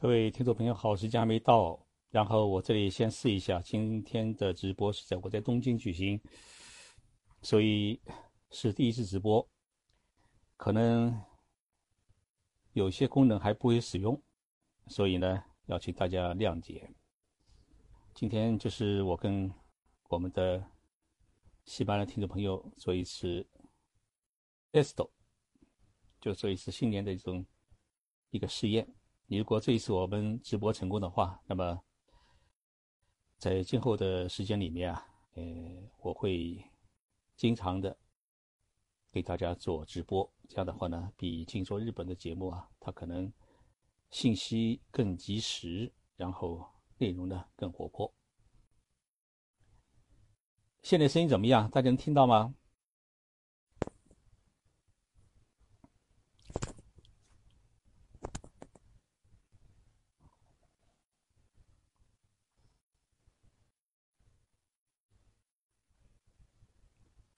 各位听众朋友好，时间还没到，然后我这里先试一下，今天的直播是在我在东京举行，所以是第一次直播，可能有些功能还不会使用，所以呢要请大家谅解。今天就是我跟我们的西班牙听众朋友做一次 Esto，就做一次新年的一种一个试验。如果这一次我们直播成功的话，那么在今后的时间里面啊，呃，我会经常的给大家做直播。这样的话呢，比听说日本的节目啊，它可能信息更及时，然后内容呢更活泼。现在声音怎么样？大家能听到吗？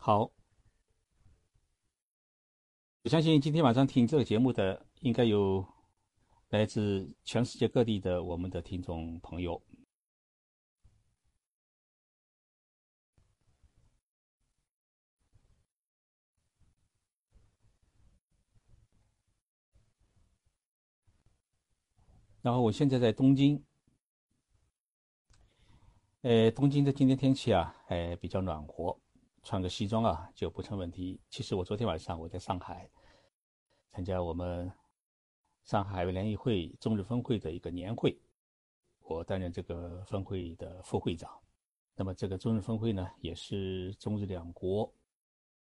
好，我相信今天晚上听这个节目的应该有来自全世界各地的我们的听众朋友。然后我现在在东京，呃，东京的今天天气啊，哎，比较暖和。穿个西装啊就不成问题。其实我昨天晚上我在上海参加我们上海联谊会中日分会的一个年会，我担任这个分会的副会长。那么这个中日分会呢，也是中日两国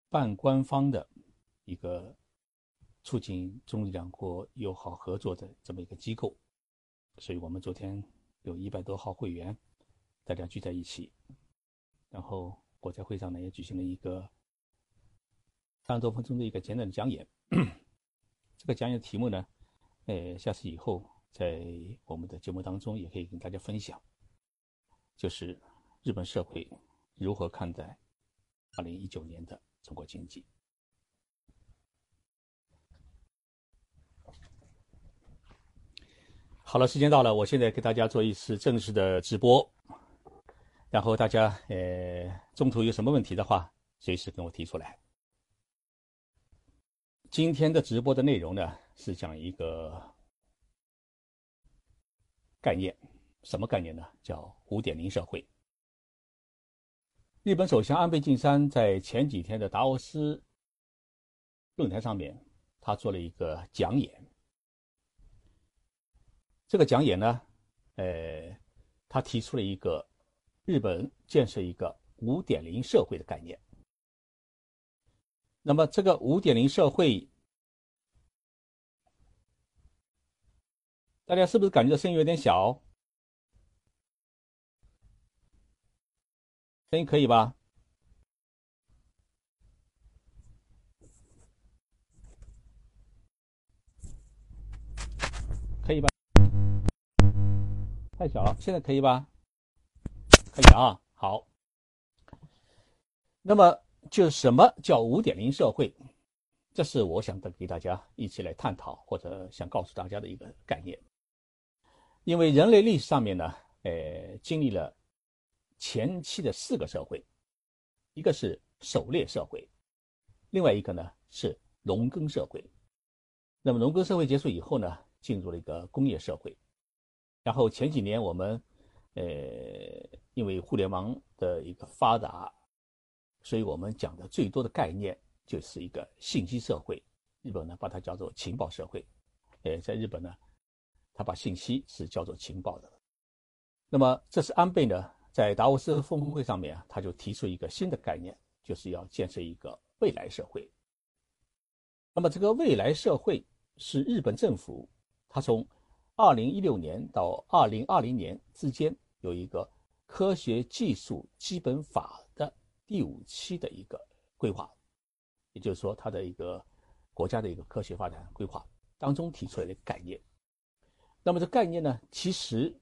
半官方的一个促进中日两国友好合作的这么一个机构。所以我们昨天有一百多号会员，大家聚在一起，然后。我在会上呢也举行了一个三十多分钟的一个简短的讲演。这个讲演的题目呢，呃，下次以后在我们的节目当中也可以跟大家分享，就是日本社会如何看待二零一九年的中国经济。好了，时间到了，我现在给大家做一次正式的直播。然后大家呃中途有什么问题的话，随时跟我提出来。今天的直播的内容呢是讲一个概念，什么概念呢？叫五点零社会。日本首相安倍晋三在前几天的达沃斯论坛上面，他做了一个讲演。这个讲演呢，呃，他提出了一个。日本建设一个五点零社会的概念。那么，这个五点零社会，大家是不是感觉到声音有点小？声音可以吧？可以吧？太小了，现在可以吧？可以啊，好。那么，就什么叫五点零社会？这是我想跟给大家一起来探讨，或者想告诉大家的一个概念。因为人类历史上面呢，呃，经历了前期的四个社会，一个是狩猎社会，另外一个呢是农耕社会。那么农耕社会结束以后呢，进入了一个工业社会。然后前几年我们。呃，因为互联网的一个发达，所以我们讲的最多的概念就是一个信息社会。日本呢把它叫做情报社会。呃，在日本呢，他把信息是叫做情报的。那么这是安倍呢在达沃斯峰会上面啊，他就提出一个新的概念，就是要建设一个未来社会。那么这个未来社会是日本政府，他从二零一六年到二零二零年之间。有一个科学技术基本法的第五期的一个规划，也就是说，它的一个国家的一个科学发展规划当中提出来的概念。那么这概念呢，其实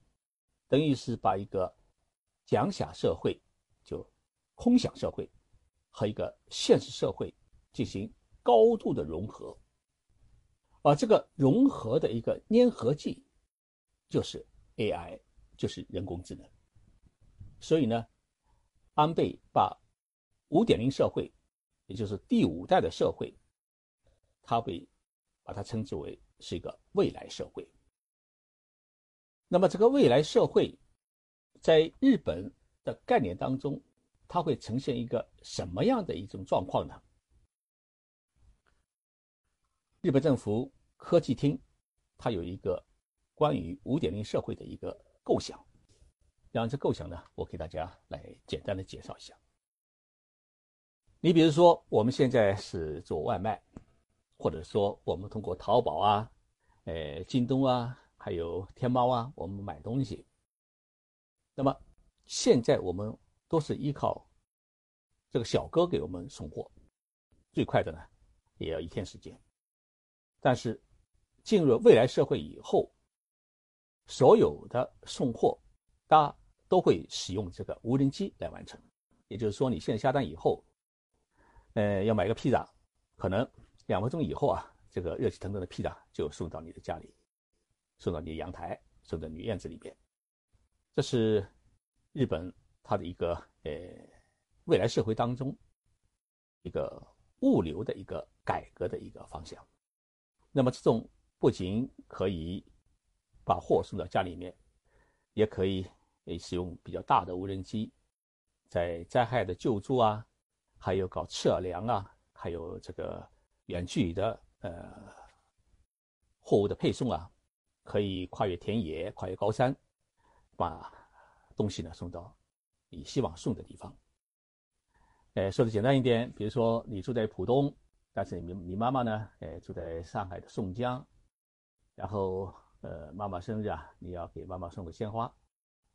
等于是把一个讲想社会，就空想社会和一个现实社会进行高度的融合，而这个融合的一个粘合剂。就是 AI，就是人工智能。所以呢，安倍把五点零社会，也就是第五代的社会，他会把它称之为是一个未来社会。那么这个未来社会，在日本的概念当中，它会呈现一个什么样的一种状况呢？日本政府科技厅，它有一个关于五点零社会的一个构想。让这构想呢，我给大家来简单的介绍一下。你比如说，我们现在是做外卖，或者说我们通过淘宝啊、呃京东啊、还有天猫啊，我们买东西。那么现在我们都是依靠这个小哥给我们送货，最快的呢也要一天时间。但是，进入未来社会以后，所有的送货，大家都会使用这个无人机来完成。也就是说，你现在下单以后，呃，要买个披萨，可能两分钟以后啊，这个热气腾腾的披萨就送到你的家里，送到你的阳台，送到你院子里边。这是日本它的一个呃未来社会当中一个物流的一个改革的一个方向。那么这种不仅可以把货送到家里面，也可以使用比较大的无人机，在灾害的救助啊，还有搞测量啊，还有这个远距离的呃货物的配送啊，可以跨越田野、跨越高山，把东西呢送到你希望送的地方。呃，说的简单一点，比如说你住在浦东。但是你你妈妈呢？哎，住在上海的宋江，然后呃，妈妈生日啊，你要给妈妈送个鲜花，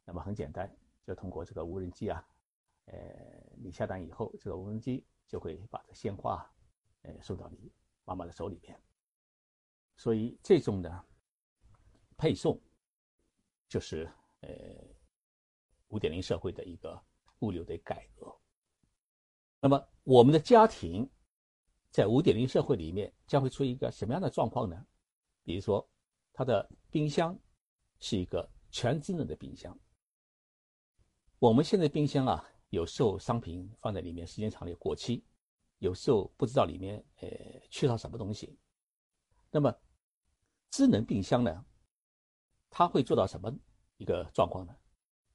那么很简单，就通过这个无人机啊，呃，你下单以后，这个无人机就会把这鲜花，呃，送到你妈妈的手里边。所以这种的配送，就是呃五点零社会的一个物流的改革。那么我们的家庭。在五点零社会里面将会出一个什么样的状况呢？比如说，它的冰箱是一个全智能的冰箱。我们现在冰箱啊，有时候商品放在里面时间长了过期，有时候不知道里面呃缺少什么东西。那么，智能冰箱呢，它会做到什么一个状况呢？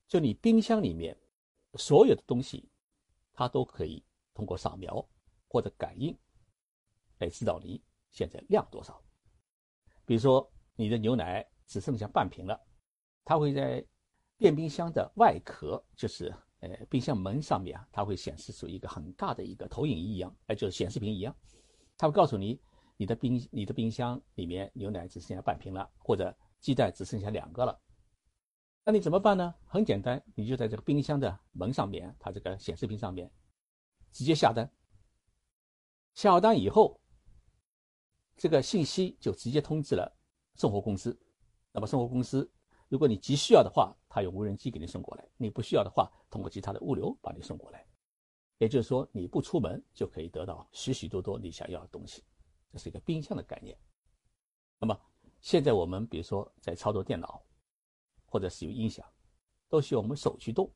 就你冰箱里面所有的东西，它都可以通过扫描或者感应。来知道你现在量多少。比如说，你的牛奶只剩下半瓶了，它会在电冰箱的外壳，就是呃冰箱门上面啊，它会显示出一个很大的一个投影仪一样，哎，就是显示屏一样，它会告诉你你的冰你的冰箱里面牛奶只剩下半瓶了，或者鸡蛋只剩下两个了。那你怎么办呢？很简单，你就在这个冰箱的门上面，它这个显示屏上面直接下单。下好单以后。这个信息就直接通知了送货公司，那么送货公司，如果你急需要的话，他用无人机给你送过来；你不需要的话，通过其他的物流把你送过来。也就是说，你不出门就可以得到许许多多你想要的东西，这是一个冰箱的概念。那么现在我们比如说在操作电脑或者使用音响，都需要我们手去动，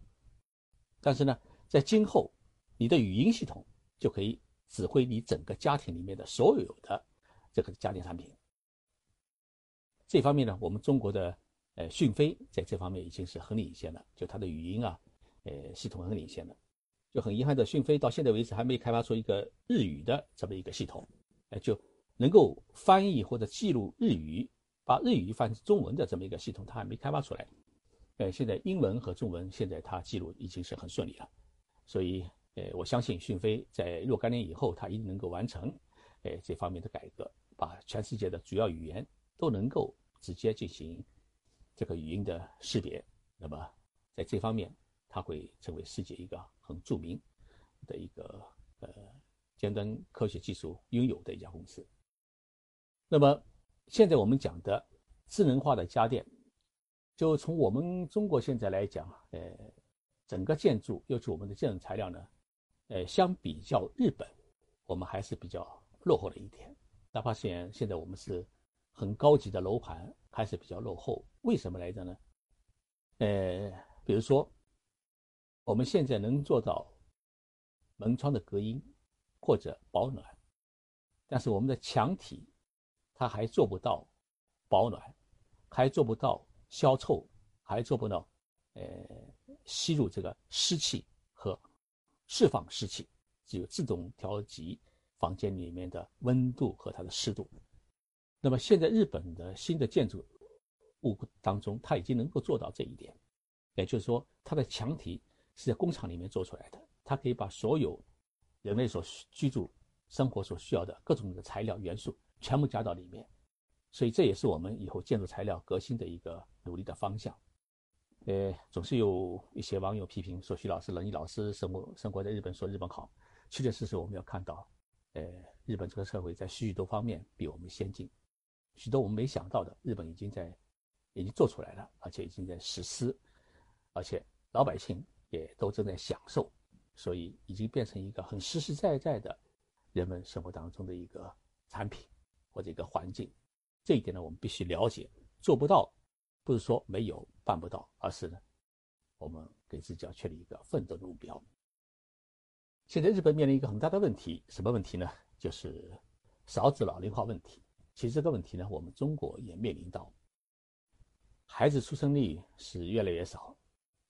但是呢，在今后，你的语音系统就可以指挥你整个家庭里面的所有的。这个家电产品，这方面呢，我们中国的呃讯飞在这方面已经是很领先了，就它的语音啊，呃系统很领先了。就很遗憾的，讯飞到现在为止还没开发出一个日语的这么一个系统，呃就能够翻译或者记录日语，把日语翻成中文的这么一个系统，它还没开发出来。呃，现在英文和中文现在它记录已经是很顺利了，所以呃我相信讯飞在若干年以后，它一定能够完成。哎，这方面的改革，把全世界的主要语言都能够直接进行这个语音的识别，那么在这方面，它会成为世界一个很著名的一个呃尖端科学技术拥有的一家公司。那么现在我们讲的智能化的家电，就从我们中国现在来讲，呃，整个建筑，尤其我们的建筑材料呢，呃，相比较日本，我们还是比较。落后的一点，哪怕现现在我们是很高级的楼盘还是比较落后。为什么来着呢？呃，比如说，我们现在能做到门窗的隔音或者保暖，但是我们的墙体它还做不到保暖，还做不到消臭，还做不到呃吸入这个湿气和释放湿气，只有自动调节房间里面的温度和它的湿度。那么现在日本的新的建筑物当中，它已经能够做到这一点，也就是说，它的墙体是在工厂里面做出来的，它可以把所有人类所居住生活所需要的各种的材料元素全部加到里面，所以这也是我们以后建筑材料革新的一个努力的方向。呃，总是有一些网友批评说，徐老师、冷毅老师生活生活在日本，说日本好，确确实实我们要看到，呃，日本这个社会在许许多方面比我们先进。许多我们没想到的，日本已经在已经做出来了，而且已经在实施，而且老百姓也都正在享受，所以已经变成一个很实实在在的人们生活当中的一个产品或者一个环境。这一点呢，我们必须了解。做不到，不是说没有办不到，而是呢，我们给自己要确立一个奋斗的目标。现在日本面临一个很大的问题，什么问题呢？就是少子老龄化问题。其实这个问题呢，我们中国也面临到，孩子出生率是越来越少，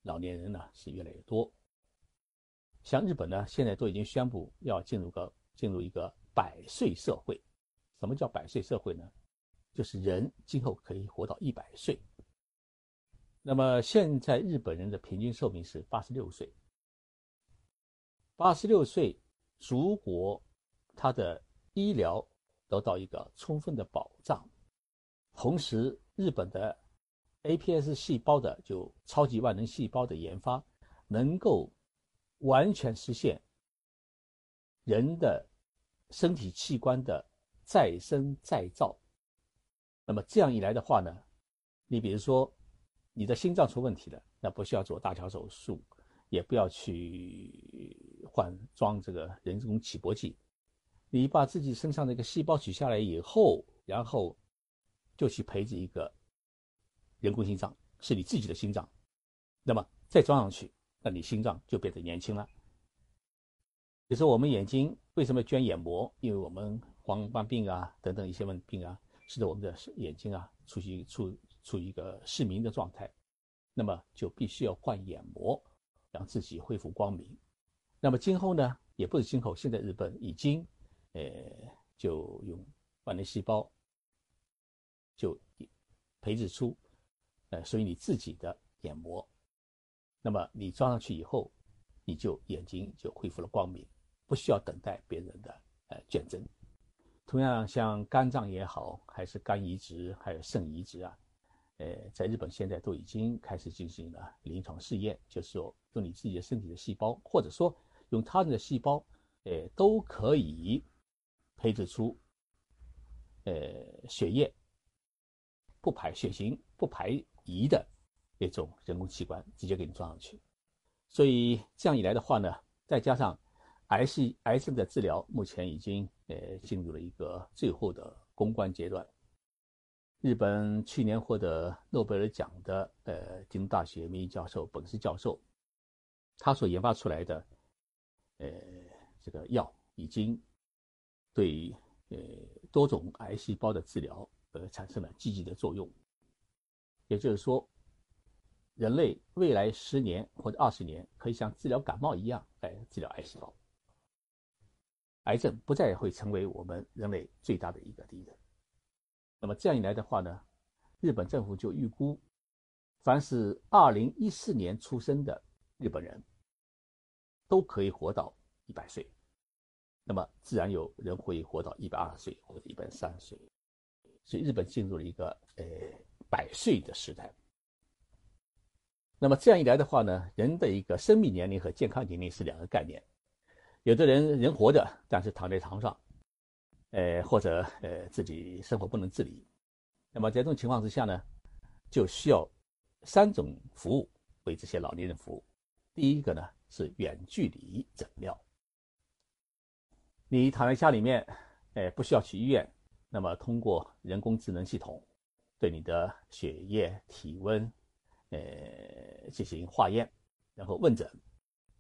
老年人呢是越来越多。像日本呢，现在都已经宣布要进入个进入一个百岁社会。什么叫百岁社会呢？就是人今后可以活到一百岁。那么现在日本人的平均寿命是八十六岁。八十六岁，如果他的医疗。得到一个充分的保障，同时，日本的 APS 细胞的就超级万能细胞的研发，能够完全实现人的身体器官的再生再造。那么这样一来的话呢，你比如说你的心脏出问题了，那不需要做大桥手术，也不要去换装这个人工起搏器。你把自己身上的一个细胞取下来以后，然后就去培植一个人工心脏，是你自己的心脏，那么再装上去，那你心脏就变得年轻了。比如说我们眼睛为什么捐眼膜？因为我们黄斑病啊等等一些问病啊，使得我们的眼睛啊处于处处于一个失明的状态，那么就必须要换眼膜，让自己恢复光明。那么今后呢，也不是今后，现在日本已经。呃，就用万能细胞，就培植出，呃，属于你自己的眼膜。那么你装上去以后，你就眼睛就恢复了光明，不需要等待别人的呃捐赠。同样，像肝脏也好，还是肝移植，还有肾移植啊，呃，在日本现在都已经开始进行了临床试验，就是说用你自己的身体的细胞，或者说用他人的细胞，呃，都可以。培植出，呃，血液不排血型不排遗的一种人工器官，直接给你装上去。所以这样一来的话呢，再加上癌系癌症的治疗，目前已经呃进入了一个最后的攻关阶段。日本去年获得诺贝尔奖的呃京都大学名誉教授本斯教授，他所研发出来的呃这个药已经。对呃多种癌细胞的治疗呃产生了积极的作用，也就是说，人类未来十年或者二十年可以像治疗感冒一样来治疗癌细胞，癌症不再会成为我们人类最大的一个敌人。那么这样一来的话呢，日本政府就预估，凡是二零一四年出生的日本人，都可以活到一百岁。那么自然有人会活到一百二十岁或者一百三十岁，所以日本进入了一个呃百岁的时代。那么这样一来的话呢，人的一个生命年龄和健康年龄是两个概念。有的人人活着，但是躺在床上，呃或者呃自己生活不能自理。那么在这种情况之下呢，就需要三种服务为这些老年人服务。第一个呢是远距离诊疗。你躺在家里面，哎，不需要去医院，那么通过人工智能系统对你的血液、体温，呃，进行化验，然后问诊，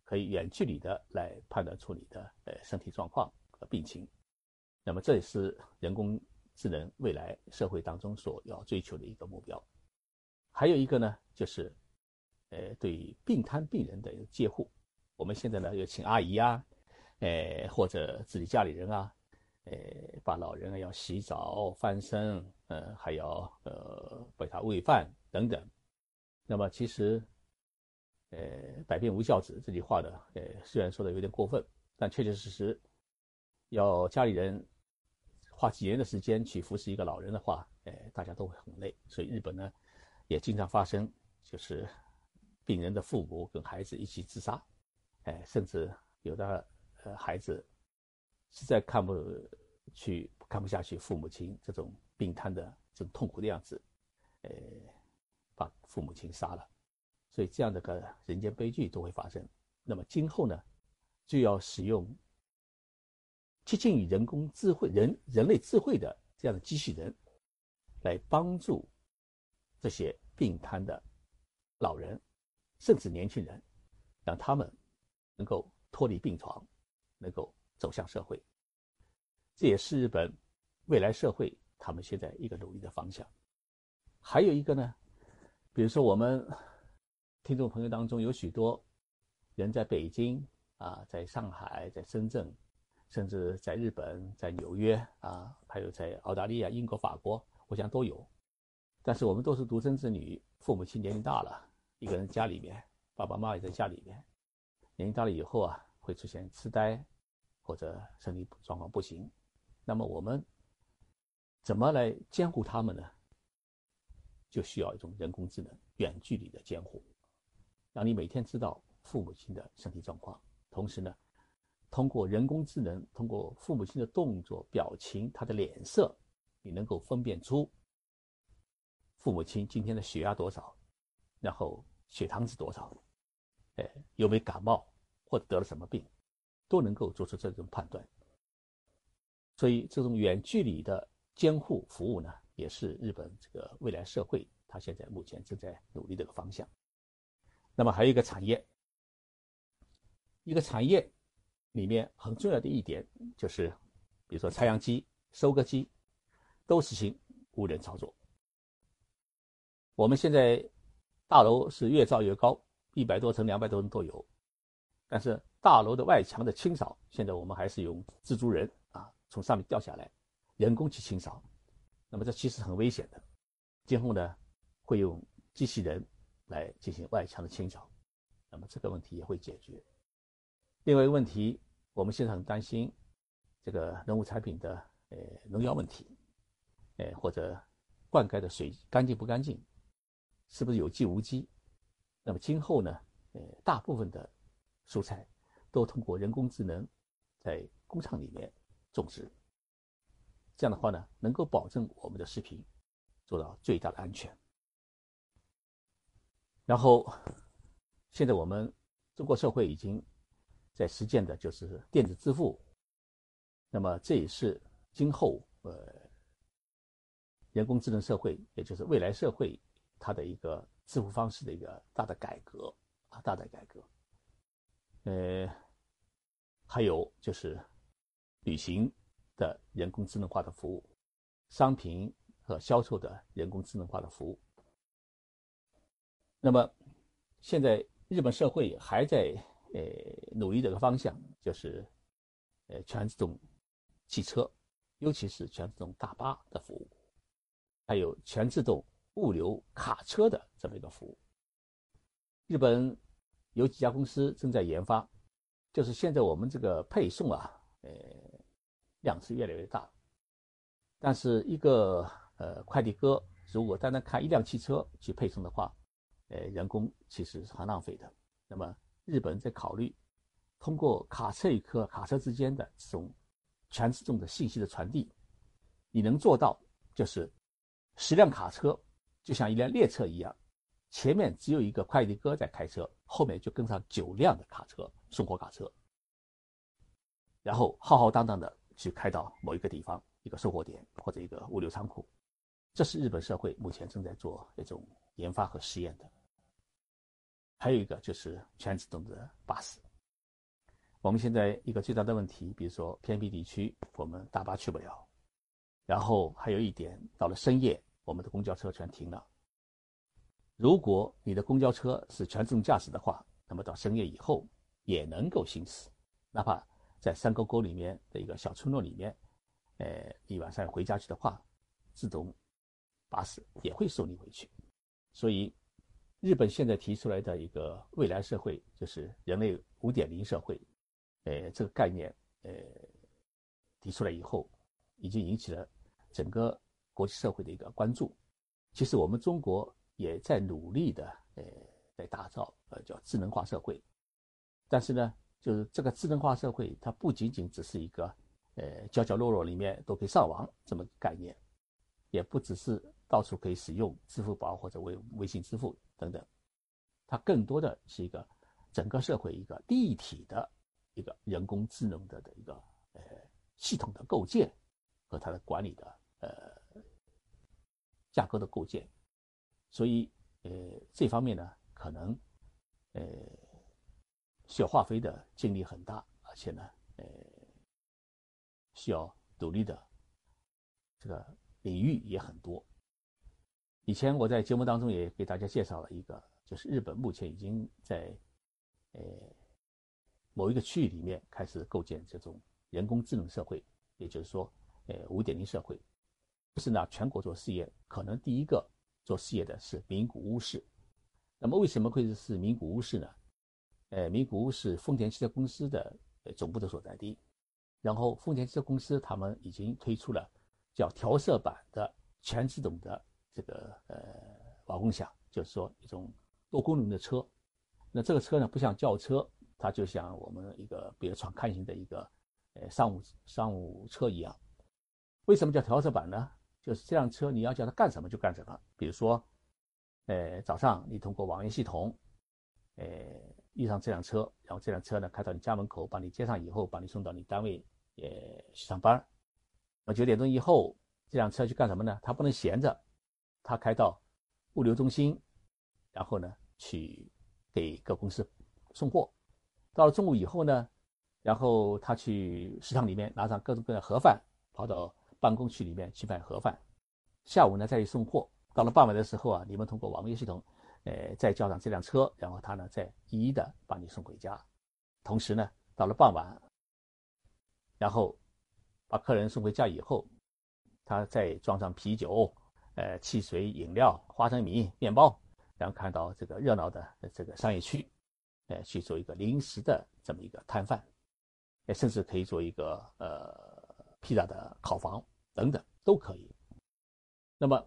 可以远距离的来判断出你的呃身体状况和病情。那么这也是人工智能未来社会当中所要追求的一个目标。还有一个呢，就是呃对病瘫病人的监护。我们现在呢，有请阿姨啊，呃，或者自己家里人啊，呃，把老人啊要洗澡、翻身，呃，还要呃给他喂饭等等。那么其实，呃，百病无孝子这句话呢，呃，虽然说的有点过分，但确确实实，要家里人花几年的时间去服侍一个老人的话，呃，大家都会很累。所以日本呢，也经常发生，就是病人的父母跟孩子一起自杀。哎，甚至有的呃孩子实在看不去、看不下去父母亲这种病瘫的这种痛苦的样子，呃，把父母亲杀了。所以这样的个人间悲剧都会发生。那么今后呢，就要使用接近于人工智慧、人人类智慧的这样的机器人，来帮助这些病瘫的老人，甚至年轻人，让他们。能够脱离病床，能够走向社会，这也是日本未来社会他们现在一个努力的方向。还有一个呢，比如说我们听众朋友当中有许多人在北京啊，在上海，在深圳，甚至在日本，在纽约啊，还有在澳大利亚、英国、法国，我想都有。但是我们都是独生子女，父母亲年龄大了，一个人家里面，爸爸妈妈也在家里面。年龄大了以后啊，会出现痴呆，或者身体状况不行。那么我们怎么来监护他们呢？就需要一种人工智能远距离的监护，让你每天知道父母亲的身体状况。同时呢，通过人工智能，通过父母亲的动作、表情、他的脸色，你能够分辨出父母亲今天的血压多少，然后血糖是多少。哎，有没有感冒或者得了什么病，都能够做出这种判断。所以，这种远距离的监护服务呢，也是日本这个未来社会它现在目前正在努力的一个方向。那么，还有一个产业，一个产业里面很重要的一点就是，比如说采样机、收割机，都实行无人操作。我们现在大楼是越造越高。一百多层、两百多层都有，但是大楼的外墙的清扫，现在我们还是用蜘蛛人啊，从上面掉下来，人工去清扫。那么这其实很危险的。今后呢，会用机器人来进行外墙的清扫，那么这个问题也会解决。另外一个问题，我们现在很担心这个农物产品的呃农药问题，呃或者灌溉的水干净不干净，是不是有机无机？那么今后呢，呃，大部分的蔬菜都通过人工智能在工厂里面种植，这样的话呢，能够保证我们的食品做到最大的安全。然后，现在我们中国社会已经在实践的就是电子支付，那么这也是今后呃人工智能社会，也就是未来社会它的一个。支付方式的一个大的改革啊，大的改革。呃，还有就是旅行的人工智能化的服务，商品和销售的人工智能化的服务。那么，现在日本社会还在呃努力这个方向，就是呃全自动汽车，尤其是全自动大巴的服务，还有全自动。物流卡车的这么一个服务，日本有几家公司正在研发，就是现在我们这个配送啊，呃，量是越来越大，但是一个呃快递哥如果单单开一辆汽车去配送的话，呃，人工其实是很浪费的。那么日本在考虑通过卡车与客卡车之间的这种全自动的信息的传递，你能做到就是十辆卡车。就像一辆列车一样，前面只有一个快递哥在开车，后面就跟上九辆的卡车送货卡车，然后浩浩荡荡的去开到某一个地方，一个收货点或者一个物流仓库。这是日本社会目前正在做一种研发和实验的。还有一个就是全自动的巴士。我们现在一个最大的问题，比如说偏僻地区，我们大巴去不了。然后还有一点，到了深夜，我们的公交车全停了。如果你的公交车是全自动驾驶的话，那么到深夜以后也能够行驶，哪怕在山沟沟里面的一个小村落里面，呃，你晚上回家去的话，自动巴士也会送你回去。所以，日本现在提出来的一个未来社会，就是人类五点零社会，呃，这个概念，呃，提出来以后，已经引起了。整个国际社会的一个关注，其实我们中国也在努力的，呃，在打造呃叫智能化社会。但是呢，就是这个智能化社会，它不仅仅只是一个，呃，角角落落里面都可以上网这么概念，也不只是到处可以使用支付宝或者微微信支付等等，它更多的是一个整个社会一个立体的一个人工智能的的一个呃系统的构建和它的管理的。呃，架构的构建，所以呃这方面呢，可能呃需要花费的精力很大，而且呢，呃需要努力的这个领域也很多。以前我在节目当中也给大家介绍了一个，就是日本目前已经在呃某一个区域里面开始构建这种人工智能社会，也就是说，呃五点零社会。是呢，全国做试验，可能第一个做事业的是名古屋市。那么为什么会是名古屋市呢？呃，名古屋是丰田汽车公司的呃总部的所在地。然后丰田汽车公司他们已经推出了叫调色版的全自动的这个呃瓦共享，就是说一种多功能的车。那这个车呢，不像轿车，它就像我们一个比较常看型的一个呃商务商务车一样。为什么叫调色版呢？就是这辆车，你要叫它干什么就干什么。比如说，呃，早上你通过网约系统，呃，遇上这辆车，然后这辆车呢开到你家门口，把你接上以后，把你送到你单位，呃，去上班。那九点钟以后，这辆车去干什么呢？它不能闲着，它开到物流中心，然后呢去给各公司送货。到了中午以后呢，然后他去食堂里面拿上各种各样的盒饭，跑到。办公区里面去买盒饭，下午呢再去送货。到了傍晚的时候啊，你们通过网约系统，呃，再叫上这辆车，然后他呢再一一的把你送回家。同时呢，到了傍晚，然后把客人送回家以后，他再装上啤酒、呃汽水、饮料、花生米、面包，然后看到这个热闹的这个商业区，呃，去做一个临时的这么一个摊贩，呃，甚至可以做一个呃。披萨的烤房等等都可以。那么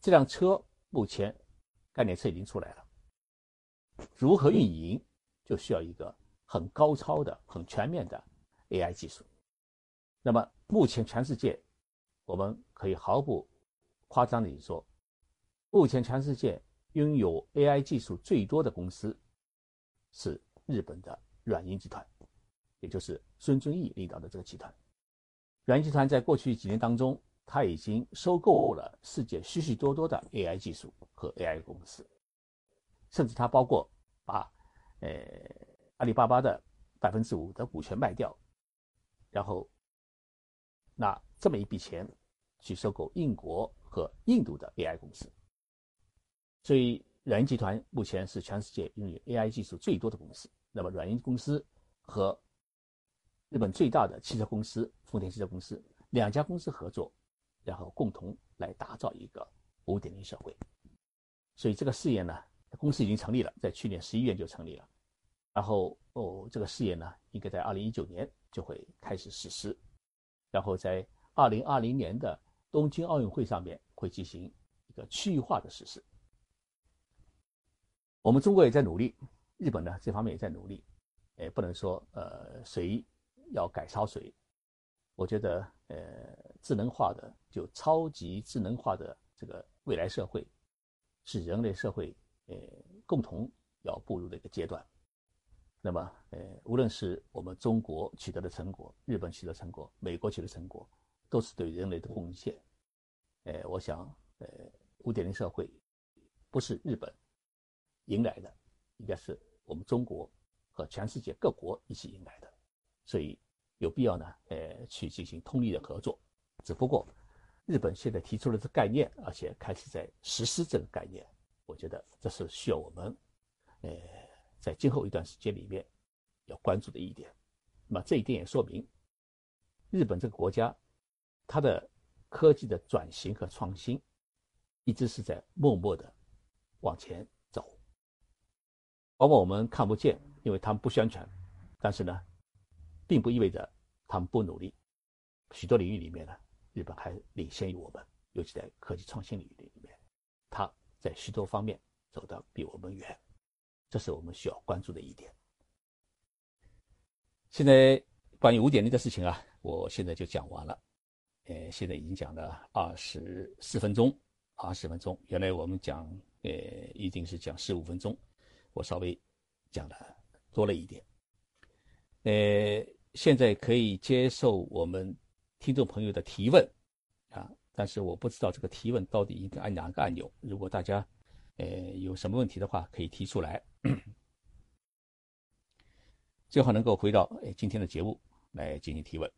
这辆车目前概念车已经出来了，如何运营就需要一个很高超的、很全面的 AI 技术。那么目前全世界，我们可以毫不夸张的说，目前全世界拥有 AI 技术最多的公司是日本的软银集团，也就是孙正义领导的这个集团。软银集团在过去几年当中，它已经收购了世界许许多多的 AI 技术和 AI 公司，甚至它包括把呃阿里巴巴的百分之五的股权卖掉，然后拿这么一笔钱去收购英国和印度的 AI 公司。所以软银集团目前是全世界拥有 AI 技术最多的公司。那么软银公司和日本最大的汽车公司丰田汽车公司两家公司合作，然后共同来打造一个五点零社会。所以这个事业呢，公司已经成立了，在去年十一月就成立了。然后哦，这个试验呢，应该在二零一九年就会开始实施，然后在二零二零年的东京奥运会上面会进行一个区域化的实施。我们中国也在努力，日本呢这方面也在努力，也不能说呃谁。要改抄谁？我觉得，呃，智能化的就超级智能化的这个未来社会，是人类社会呃共同要步入的一个阶段。那么，呃，无论是我们中国取得的成果，日本取得成果，美国取得成果，都是对人类的贡献。呃，我想，呃，五点零社会不是日本迎来的，应该是我们中国和全世界各国一起迎来的，所以有必要呢，呃，去进行通力的合作。只不过，日本现在提出了这概念，而且开始在实施这个概念，我觉得这是需要我们，呃，在今后一段时间里面要关注的一点。那么这一点也说明，日本这个国家，它的科技的转型和创新，一直是在默默的往前走。往往我们看不见，因为他们不宣传，但是呢，并不意味着他们不努力。许多领域里面呢，日本还领先于我们，尤其在科技创新领域里面，它在许多方面走得比我们远，这是我们需要关注的一点。现在关于五点零的事情啊，我现在就讲完了。呃，现在已经讲了二十四分钟，二十分钟。原来我们讲，呃，一定是讲十五分钟，我稍微讲的多了一点。呃，现在可以接受我们听众朋友的提问啊，但是我不知道这个提问到底应该按哪个按钮。如果大家呃有什么问题的话，可以提出来。最好能够回到哎今天的节目来进行提问。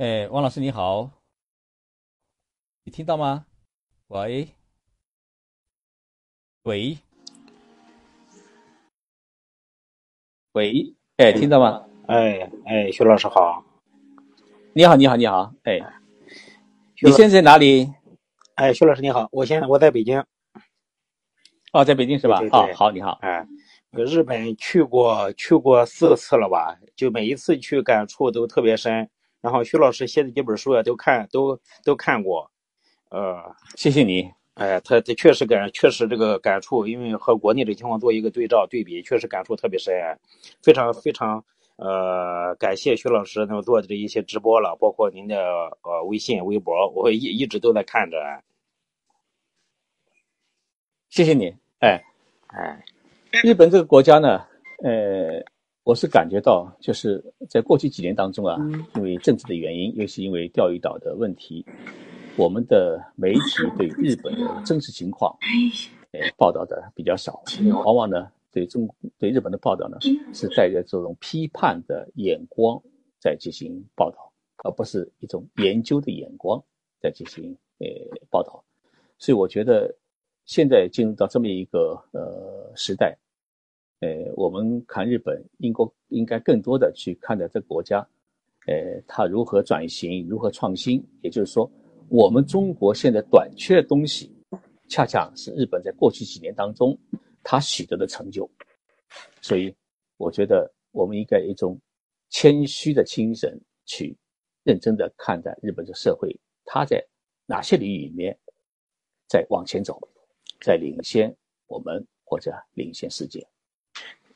哎，王老师你好，你听到吗？喂，喂，喂，哎，听到吗？哎哎，徐老师好，你好，你好，你好，哎，你现在在哪里？哎，徐老师你好，我现在我在北京。哦，在北京是吧？哦，好，你好。哎，日本去过去过四次了吧？就每一次去感触都特别深。然后徐老师写的几本书啊，都看都都看过，呃，谢谢你。哎，他他确实感确实这个感触，因为和国内的情况做一个对照对比，确实感触特别深，非常非常呃感谢徐老师能做的一些直播了，包括您的呃微信、微博，我一一直都在看着。谢谢你。哎哎，日本这个国家呢，呃。我是感觉到，就是在过去几年当中啊，因为政治的原因，又是因为钓鱼岛的问题，我们的媒体对日本的真实情况，呃，报道的比较少，往往呢，对中对日本的报道呢，是带着这种批判的眼光在进行报道，而不是一种研究的眼光在进行呃报道，所以我觉得现在进入到这么一个呃时代。呃，我们看日本，应该应该更多的去看待这个国家，呃，它如何转型，如何创新。也就是说，我们中国现在短缺的东西，恰恰是日本在过去几年当中它取得的成就。所以，我觉得我们应该一种谦虚的精神，去认真的看待日本这社会，它在哪些领域里面在往前走，在领先我们或者领先世界。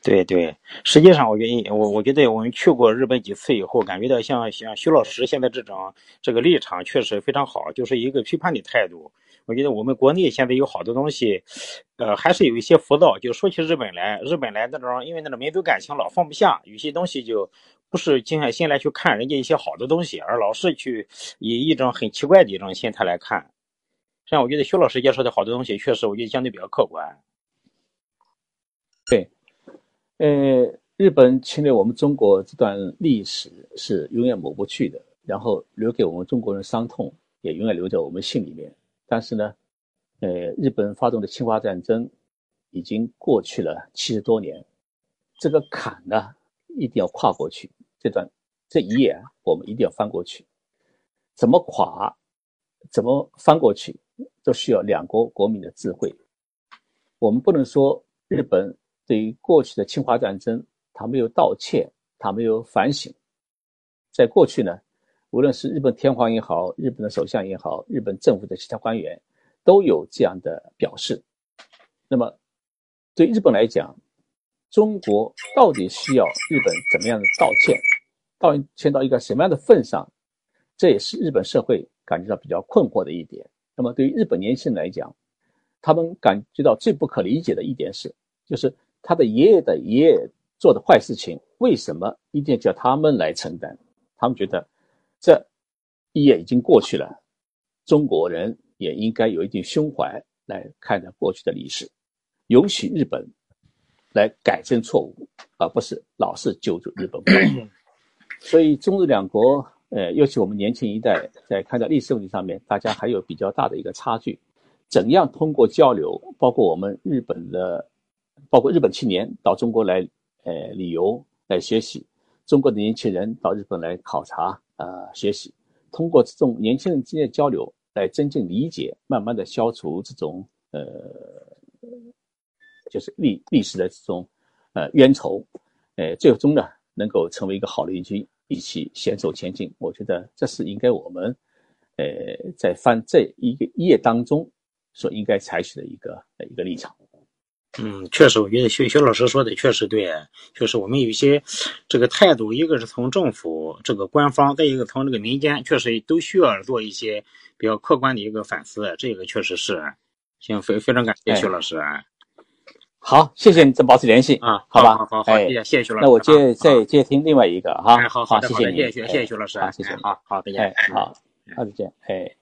对对，实际上我觉得我我觉得我们去过日本几次以后，感觉到像像徐老师现在这种这个立场确实非常好，就是一个批判的态度。我觉得我们国内现在有好多东西，呃，还是有一些浮躁。就说起日本来，日本来那种因为那种民族感情老放不下，有些东西就不是静下心来去看人家一些好的东西，而老是去以一种很奇怪的一种心态来看。像我觉得徐老师介绍的好多东西，确实我觉得相对比较客观。对。呃，日本侵略我们中国这段历史是永远抹不去的，然后留给我们中国人伤痛也永远留在我们心里面。但是呢，呃，日本发动的侵华战争已经过去了七十多年，这个坎呢一定要跨过去，这段这一页我们一定要翻过去。怎么垮，怎么翻过去，都需要两国国民的智慧。我们不能说日本。对于过去的侵华战争，他没有道歉，他没有反省。在过去呢，无论是日本天皇也好，日本的首相也好，日本政府的其他官员都有这样的表示。那么，对日本来讲，中国到底需要日本怎么样的道歉？道歉到一个什么样的份上？这也是日本社会感觉到比较困惑的一点。那么，对于日本年轻人来讲，他们感觉到最不可理解的一点是，就是他的爷爷的爷爷做的坏事情，为什么一定要叫他们来承担？他们觉得这一页已经过去了，中国人也应该有一定胸怀来看待过去的历史，允许日本来改正错误，而不是老是揪住日本。所以中日两国，呃，尤其我们年轻一代在看待历史问题上面，大家还有比较大的一个差距。怎样通过交流，包括我们日本的，包括日本青年到中国来，呃，旅游来学习。中国的年轻人到日本来考察、呃学习，通过这种年轻人之间的交流来增进理解，慢慢的消除这种呃，就是历历史的这种呃冤仇，呃，最终呢能够成为一个好邻居，一起携手前进。我觉得这是应该我们呃在翻这一个页当中所应该采取的一个一个立场。嗯，确实，我觉得徐徐老师说的确实对，确实我们有一些这个态度，一个是从政府这个官方，再一个从这个民间，确实都需要做一些比较客观的一个反思，这个确实是。行，非非常感谢徐老师。好，谢谢你，再保持联系啊，好吧，好好好，谢谢谢谢徐老师。那我接再接听另外一个哈，好好谢谢谢谢谢谢徐老师，好，谢谢，好好再见，好，好再见，哎。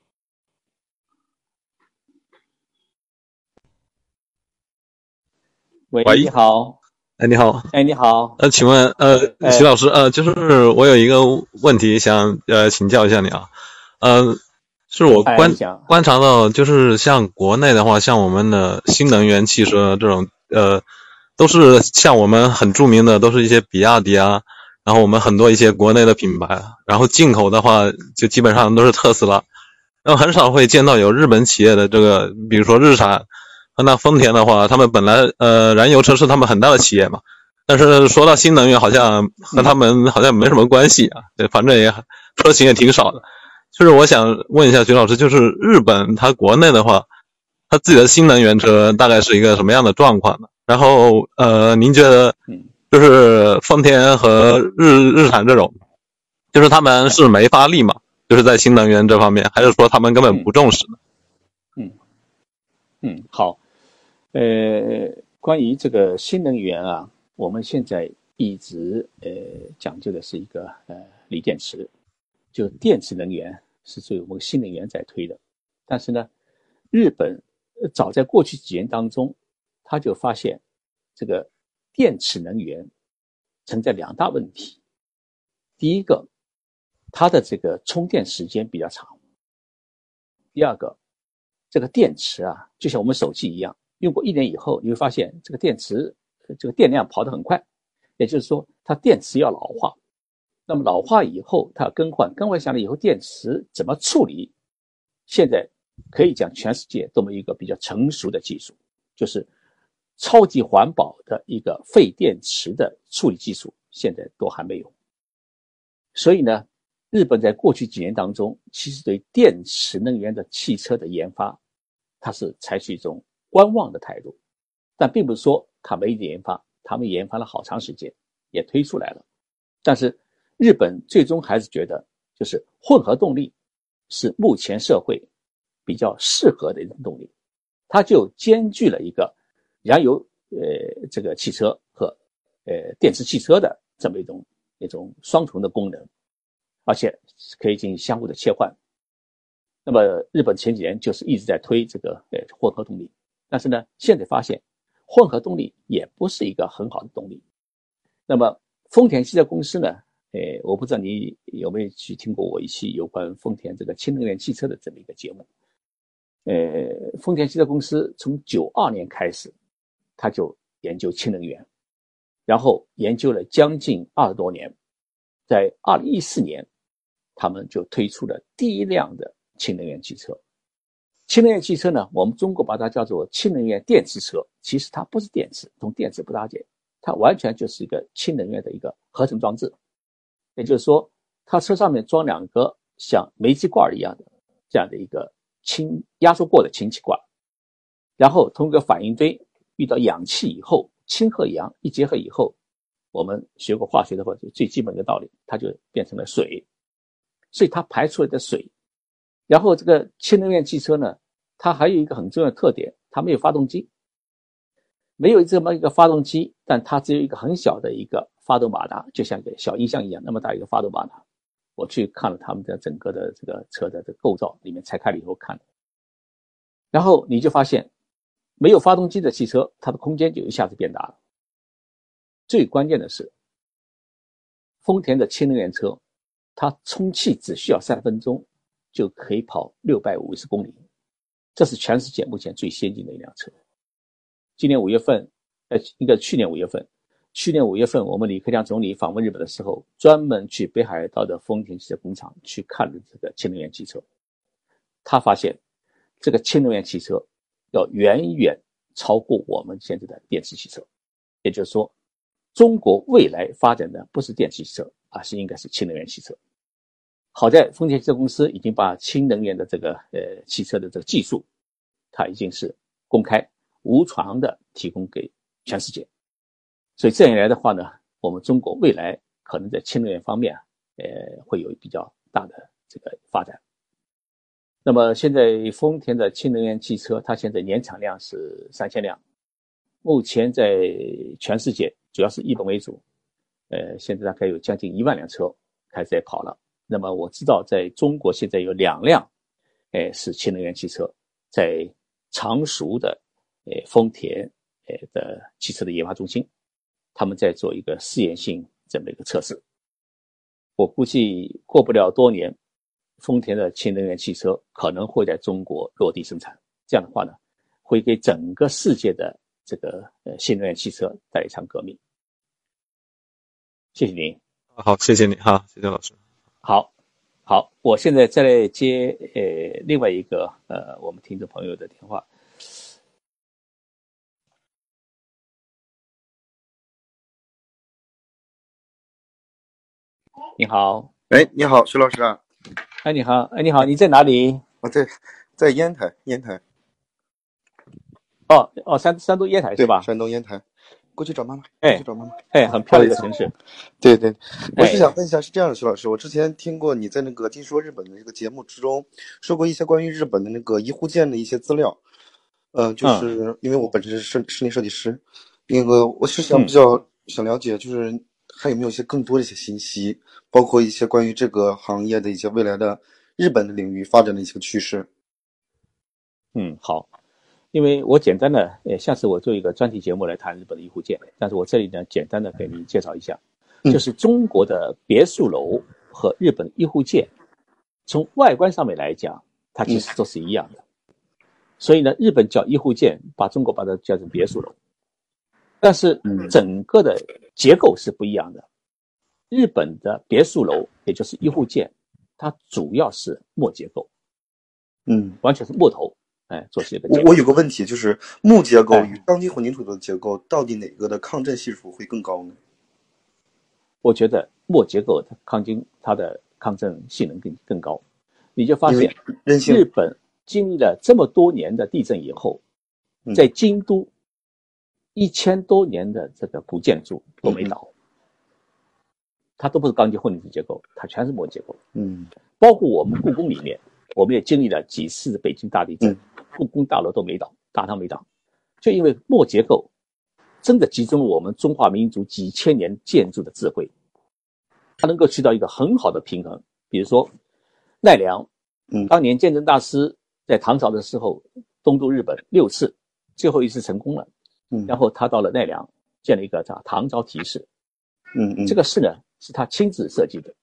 喂，你好。哎，你好。哎，你好。呃，请问，呃，徐老师，呃，就是我有一个问题想呃请教一下你啊，呃，是我观观察到，就是像国内的话，像我们的新能源汽车这种，呃，都是像我们很著名的，都是一些比亚迪啊，然后我们很多一些国内的品牌，然后进口的话，就基本上都是特斯拉，然后很少会见到有日本企业的这个，比如说日产。那丰田的话，他们本来呃，燃油车是他们很大的企业嘛，但是说到新能源，好像和他们好像没什么关系啊。对，反正也车型也挺少的。就是我想问一下徐老师，就是日本它国内的话，它自己的新能源车大概是一个什么样的状况呢？然后呃，您觉得就是丰田和日日产这种，就是他们是没发力嘛？就是在新能源这方面，还是说他们根本不重视呢？嗯嗯，好。呃，关于这个新能源啊，我们现在一直呃讲究的是一个呃锂电池，就电池能源是作为我们新能源在推的。但是呢，日本早在过去几年当中，他就发现这个电池能源存在两大问题。第一个，它的这个充电时间比较长；第二个，这个电池啊，就像我们手机一样。用过一年以后，你会发现这个电池这个电量跑得很快，也就是说它电池要老化。那么老化以后，它要更换，更换下来以后，电池怎么处理？现在可以讲全世界都没一个比较成熟的技术，就是超级环保的一个废电池的处理技术，现在都还没有。所以呢，日本在过去几年当中，其实对电池能源的汽车的研发，它是采取一种。观望的态度，但并不是说他没研发，他们研发了好长时间，也推出来了。但是日本最终还是觉得，就是混合动力是目前社会比较适合的一种动力，它就兼具了一个燃油呃这个汽车和呃电池汽车的这么一种一种双重的功能，而且可以进行相互的切换。那么日本前几年就是一直在推这个呃混合动力。但是呢，现在发现混合动力也不是一个很好的动力。那么丰田汽车公司呢？诶，我不知道你有没有去听过我一期有关丰田这个氢能源汽车的这么一个节目。呃，丰田汽车公司从九二年开始，他就研究氢能源，然后研究了将近二十多年，在二零一四年，他们就推出了第一辆的氢能源汽车。氢能源汽车呢，我们中国把它叫做氢能源电池车，其实它不是电池，同电池不搭界，它完全就是一个氢能源的一个合成装置。也就是说，它车上面装两个像煤气罐一样的这样的一个氢压缩过的氢气罐，然后通过反应堆遇到氧气以后，氢和氧一结合以后，我们学过化学的话，就最基本的道理，它就变成了水。所以它排出来的水，然后这个氢能源汽车呢，它还有一个很重要的特点，它没有发动机，没有这么一个发动机，但它只有一个很小的一个发动马达，就像一个小音箱一样那么大一个发动马达。我去看了他们的整个的这个车的这个构造，里面拆开了以后看，然后你就发现，没有发动机的汽车，它的空间就一下子变大了。最关键的是，丰田的氢能源车。它充气只需要三分钟就可以跑六百五十公里，这是全世界目前最先进的一辆车。今年五月份，呃，应该去年五月份，去年五月份我们李克强总理访问日本的时候，专门去北海道的丰田汽车工厂去看了这个氢能源汽车。他发现，这个氢能源汽车要远远超过我们现在的电池汽车，也就是说，中国未来发展的不是电池汽车。而，是应该是氢能源汽车。好在丰田汽车公司已经把氢能源的这个呃汽车的这个技术，它已经是公开无偿的提供给全世界。所以这样一来的话呢，我们中国未来可能在氢能源方面啊，呃，会有比较大的这个发展。那么现在丰田的氢能源汽车，它现在年产量是三千辆，目前在全世界主要是日本为主。呃，现在大概有将近一万辆车开始在跑了。那么我知道，在中国现在有两辆，哎，是氢能源汽车，在常熟的，呃，丰田，呃的汽车的研发中心，他们在做一个试验性这么一个测试。我估计过不了多年，丰田的氢能源汽车可能会在中国落地生产。这样的话呢，会给整个世界的这个呃新能源汽车带来一场革命。谢谢您，好，谢谢你，哈，谢谢老师，好，好，我现在再来接呃另外一个呃我们听众朋友的电话。你好，哎，你好，徐老师啊，哎，你好，哎，你好，你在哪里？我在在烟台，烟台。哦哦，山山东烟台是吧？山东烟台。过去找妈妈，哎，去找妈妈，哎，很漂亮的城市。对对，我是想问一下，是这样的，徐老师，我之前听过你在那个《听说日本》的这个节目之中说过一些关于日本的那个一户建的一些资料，呃，就是因为我本身是室室内设计师，那个我是想比较想了解，就是还有没有一些更多的一些信息，包括一些关于这个行业的一些未来的日本的领域发展的一些趋势。嗯，好。因为我简单的，呃，下次我做一个专题节目来谈日本的一户建，但是我这里呢，简单的给您介绍一下，就是中国的别墅楼和日本一户建，从外观上面来讲，它其实都是一样的。所以呢，日本叫一户建，把中国把它叫成别墅楼，但是整个的结构是不一样的。日本的别墅楼，也就是一户建，它主要是木结构，嗯，完全是木头。哎，做些个。我我有个问题，就是木结构与钢筋混凝土的结构，到底哪个的抗震系数会更高呢？我觉得木结构的钢筋它的抗震性能更更高。你就发现，日本经历了这么多年的地震以后，在京都一千多年的这个古建筑都没倒，它都不是钢筋混凝土结构，它全是木结构。嗯，包括我们故宫里面，我们也经历了几次北京大地震。故宫大楼都没倒，大堂没倒，就因为木结构真的集中了我们中华民族几千年建筑的智慧，它能够起到一个很好的平衡。比如说奈良，嗯，当年鉴真大师在唐朝的时候东渡日本六次，最后一次成功了，嗯，然后他到了奈良建了一个叫唐招提寺，嗯嗯，这个寺呢是他亲自设计的，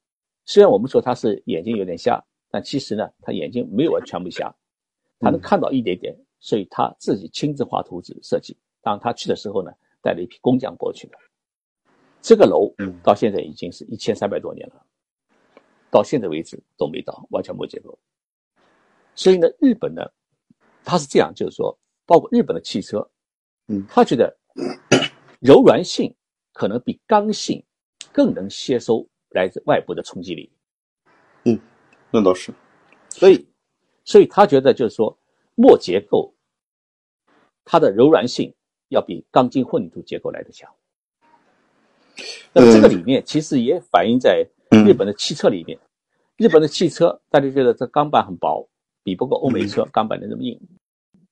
虽然我们说他是眼睛有点瞎，但其实呢他眼睛没有完全不瞎。他能看到一点点，所以他自己亲自画图纸设计。当他去的时候呢，带了一批工匠过去的。这个楼到现在已经是一千三百多年了，到现在为止都没倒，完全没结构。所以呢，日本呢，他是这样，就是说，包括日本的汽车，嗯，他觉得柔软性可能比刚性更能吸收来自外部的冲击力。嗯，那倒是。所以，所以他觉得就是说，墨结构它的柔软性要比钢筋混凝土结构来的强。那么这个理念其实也反映在日本的汽车里面。日本的汽车大家觉得这钢板很薄，比不过欧美车钢板的那么硬。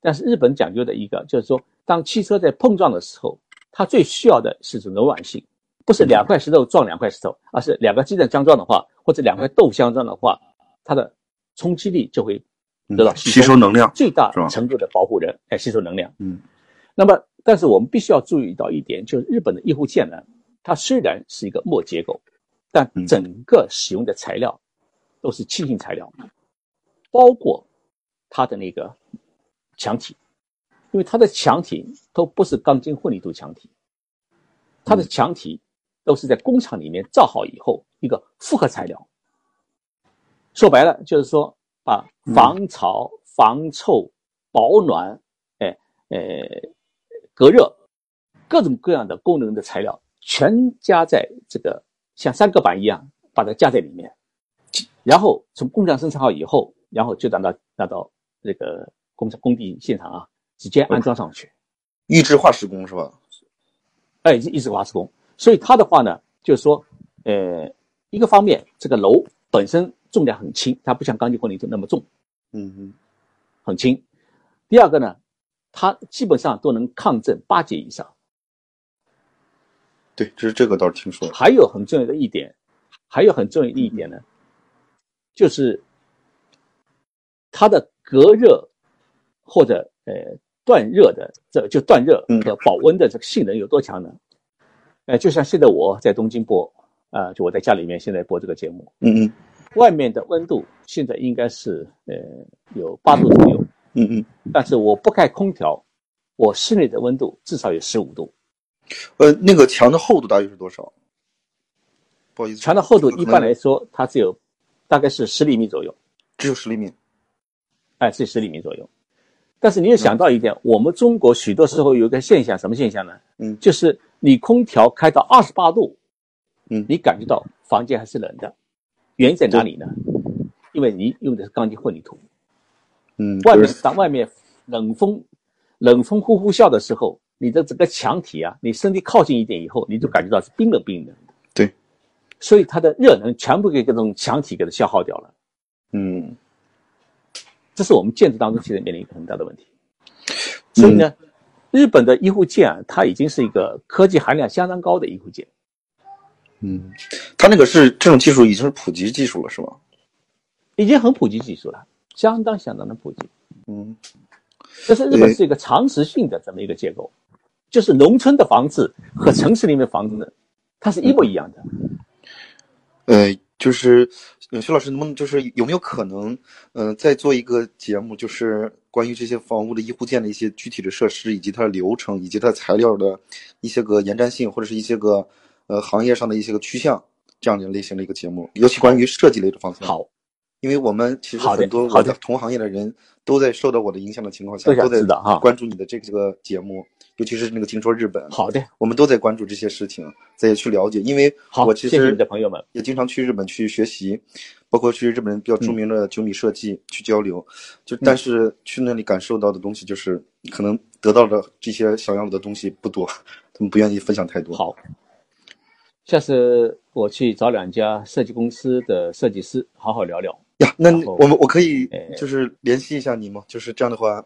但是日本讲究的一个就是说，当汽车在碰撞的时候，它最需要的是种柔软性，不是两块石头撞两块石头，而是两个鸡蛋相撞的话，或者两块豆相撞的话，它的冲击力就会得到吸收能量，最大程度的保护人，哎，吸收能量。嗯。那么，但是我们必须要注意到一点，就是日本的医护舰呢。它虽然是一个末结构，但整个使用的材料都是轻型材料，包括它的那个墙体，因为它的墙体都不是钢筋混凝土墙体，它的墙体都是在工厂里面造好以后一个复合材料。说白了就是说，把防潮、防臭、保暖、哎呃隔热各种各样的功能的材料。全加在这个像三个板一样，把它加在里面，然后从工厂生产好以后，然后就拿到拿到这个工厂工地现场啊，直接安装上去。预制化施工是吧？哎，预制化施工。所以它的话呢，就是说，呃，一个方面，这个楼本身重量很轻，它不像钢筋混凝土那么重，嗯嗯，很轻。第二个呢，它基本上都能抗震八级以上。对，这是这个倒是听说。还有很重要的一点，还有很重要的一点呢，就是它的隔热或者呃断热的这就断热和保温的这个性能有多强呢？呃，就像现在我在东京播啊，就我在家里面现在播这个节目，嗯嗯，外面的温度现在应该是呃有八度左右，嗯嗯，但是我不开空调，我室内的温度至少有十五度。呃，那个墙的厚度大约是多少？不好意思，墙的厚度一般来说它只有大概是十厘米左右，只有十厘米，哎，只有十厘米左右。但是你也想到一点，我们中国许多时候有一个现象，什么现象呢？嗯，就是你空调开到二十八度，嗯，你感觉到房间还是冷的，原因在哪里呢？因为你用的是钢筋混凝土，嗯，外面当外面冷风冷风呼呼啸的时候。你的整个墙体啊，你身体靠近一点以后，你就感觉到是冰冷冰冷的。对，所以它的热能全部给这种墙体给它消耗掉了。嗯，这是我们建筑当中现在面临一个很大的问题。所以呢，日本的一户建啊，它已经是一个科技含量相当高的一户建。嗯，它那个是这种技术已经是普及技术了，是吗？已经很普及技术了，相当相当的普及。嗯。这是日本是一个常识性的这么一个结构，就是农村的房子和城市里面的房子，它是一模一样的。呃，就是徐老师，能不能就是有没有可能，嗯，再做一个节目，就是关于这些房屋的一户建的一些具体的设施，以及它的流程，以及它材料的一些个延展性，或者是一些个呃行业上的一些个趋向，这样的类型的一个节目，尤其关于设计类的方向。好。因为我们其实很多我的同行业的人都在受到我的影响的情况下，都在关注你的这个节目，尤其是那个听说日本。好的，我们都在关注这些事情，再去了解。因为我其实的朋友们也经常去日本去学习，包括去日本比较著名的九米设计去交流。就但是去那里感受到的东西，就是可能得到的这些想要的东西不多，他们不愿意分享太多。好，下次我去找两家设计公司的设计师好好聊聊。呀，那我们我可以就是联系一下你吗？就是这样的话，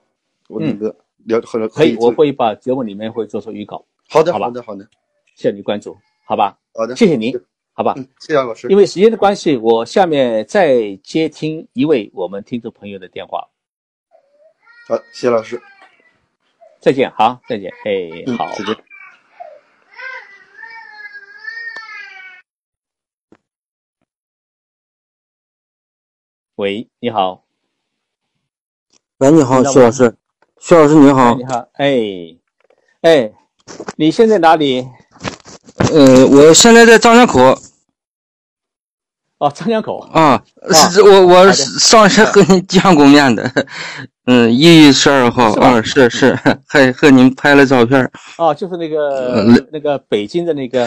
我那个聊可以，我会把节目里面会做出预告。好的，好的，好的，谢谢你关注，好吧？好的，谢谢您，好吧？嗯，谢谢老师。因为时间的关系，我下面再接听一位我们听众朋友的电话。好，谢谢老师，再见，好，再见，哎，好，再见。喂，你好。喂，你好，徐老师。徐老师，你好。你好，哎，哎，你现在哪里？呃，我现在在张家口。哦，张家口。啊，是我我上次和您见过面的。嗯，一月十二号。啊，是是，还和您拍了照片。哦，就是那个那个北京的那个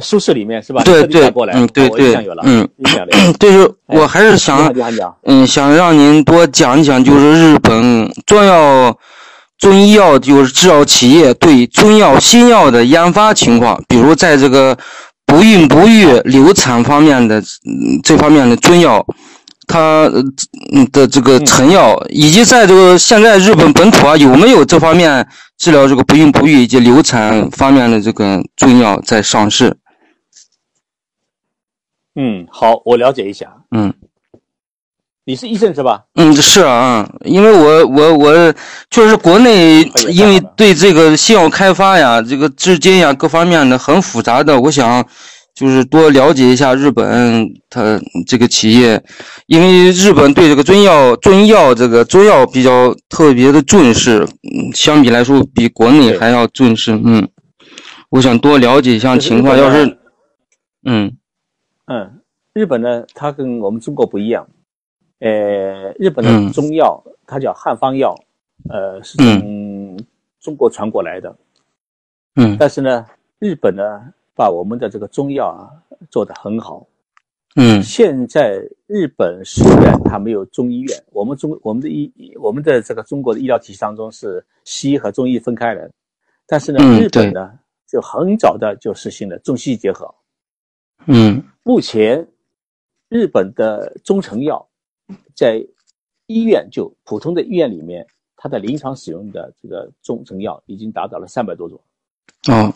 书室里面是吧？对对，嗯对对，嗯，就是我还是想，嗯，想让您多讲一讲，就是日本中药中医药就是制药企业对中药新药的研发情况，比如在这个不孕不育、流产方面的这方面的中药。它的这个成药，以及在这个现在日本本土啊，有没有这方面治疗这个不孕不育以及流产方面的这个中药在上市？嗯，好，我了解一下。嗯，你是医生是吧？嗯，是啊，因为我我我确实国内因为对这个新药开发呀，这个资金呀各方面的很复杂的，我想。就是多了解一下日本，它这个企业，因为日本对这个中药、中药这个中药比较特别的重视，嗯，相比来说比国内还要重视，嗯，我想多了解一下情况。要是，嗯，嗯，日本呢，它跟我们中国不一样，呃，日本的中药它叫汉方药，呃，是从中国传过来的，嗯，但是呢，日本呢。把我们的这个中药啊做得很好，嗯，现在日本虽然它没有中医院，我们中我们的医我们的这个中国的医疗体系当中是西医和中医分开来的，但是呢，日本呢就很早的就实行了中西医结合，嗯，目前日本的中成药在医院就普通的医院里面，它的临床使用的这个中成药已经达到了三百多种，哦。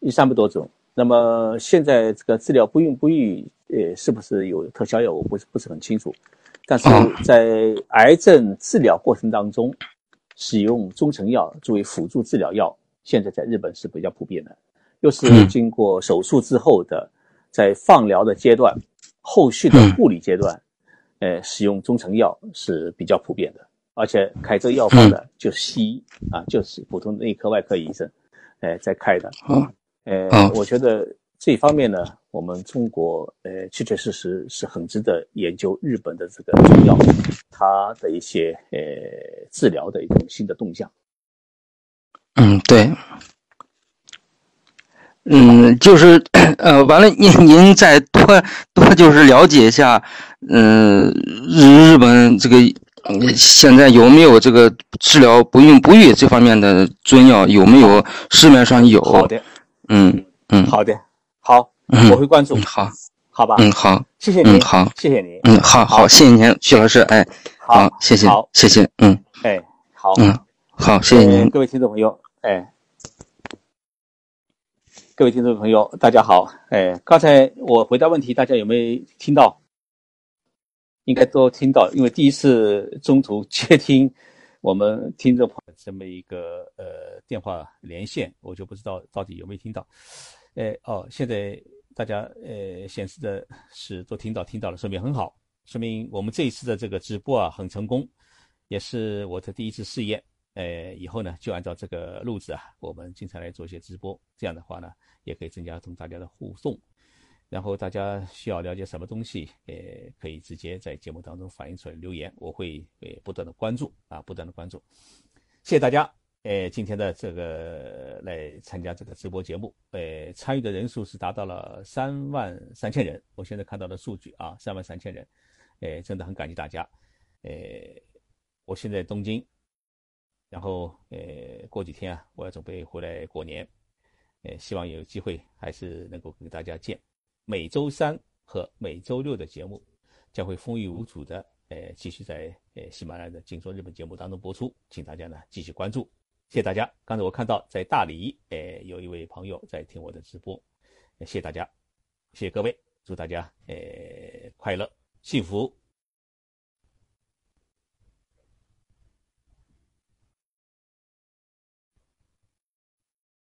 一三百多种，那么现在这个治疗不孕不育，呃，是不是有特效药？我不是不是很清楚。但是在癌症治疗过程当中，使用中成药作为辅助治疗药，现在在日本是比较普遍的。又是经过手术之后的，在放疗的阶段，后续的护理阶段，呃，使用中成药是比较普遍的。而且开这个药方的就是西医啊，就是普通内科、外科医生，呃，在开的。呃，我觉得这一方面呢，我们中国呃，确确实实是很值得研究日本的这个中药，它的一些呃治疗的一种新的动向。嗯，对。嗯，就是呃，完了，您您再多多就是了解一下，嗯，日日本这个现在有没有这个治疗不孕不育这方面的中药？有没有市面上有？好的。嗯嗯，好的，好，我会关注。好，好吧。嗯，好，谢谢您。好，谢谢您。嗯，好好，谢谢您，徐老师。哎，好，谢谢，好谢谢。嗯，哎，好。嗯，好，谢谢您。各位听众朋友，哎，各位听众朋友，大家好。哎，刚才我回答问题，大家有没有听到？应该都听到，因为第一次中途接听。我们听众朋这么一个呃电话连线，我就不知道到底有没有听到。哎哦，现在大家呃显示的是都听到听到了，说明很好，说明我们这一次的这个直播啊很成功，也是我的第一次试验。呃，以后呢就按照这个路子啊，我们经常来做一些直播，这样的话呢也可以增加同大家的互动。然后大家需要了解什么东西，呃，可以直接在节目当中反映出来留言，我会呃不断的关注啊，不断的关注。谢谢大家，呃，今天的这个来参加这个直播节目，呃，参与的人数是达到了三万三千人，我现在看到的数据啊，三万三千人，呃，真的很感激大家，呃，我现在东京，然后呃过几天啊，我要准备回来过年，呃，希望有机会还是能够跟大家见。每周三和每周六的节目将会风雨无阻的，呃，继续在呃喜马拉雅的《静说日本》节目当中播出，请大家呢继续关注，谢谢大家。刚才我看到在大理，呃，有一位朋友在听我的直播，谢谢大家，谢谢各位，祝大家呃快乐幸福。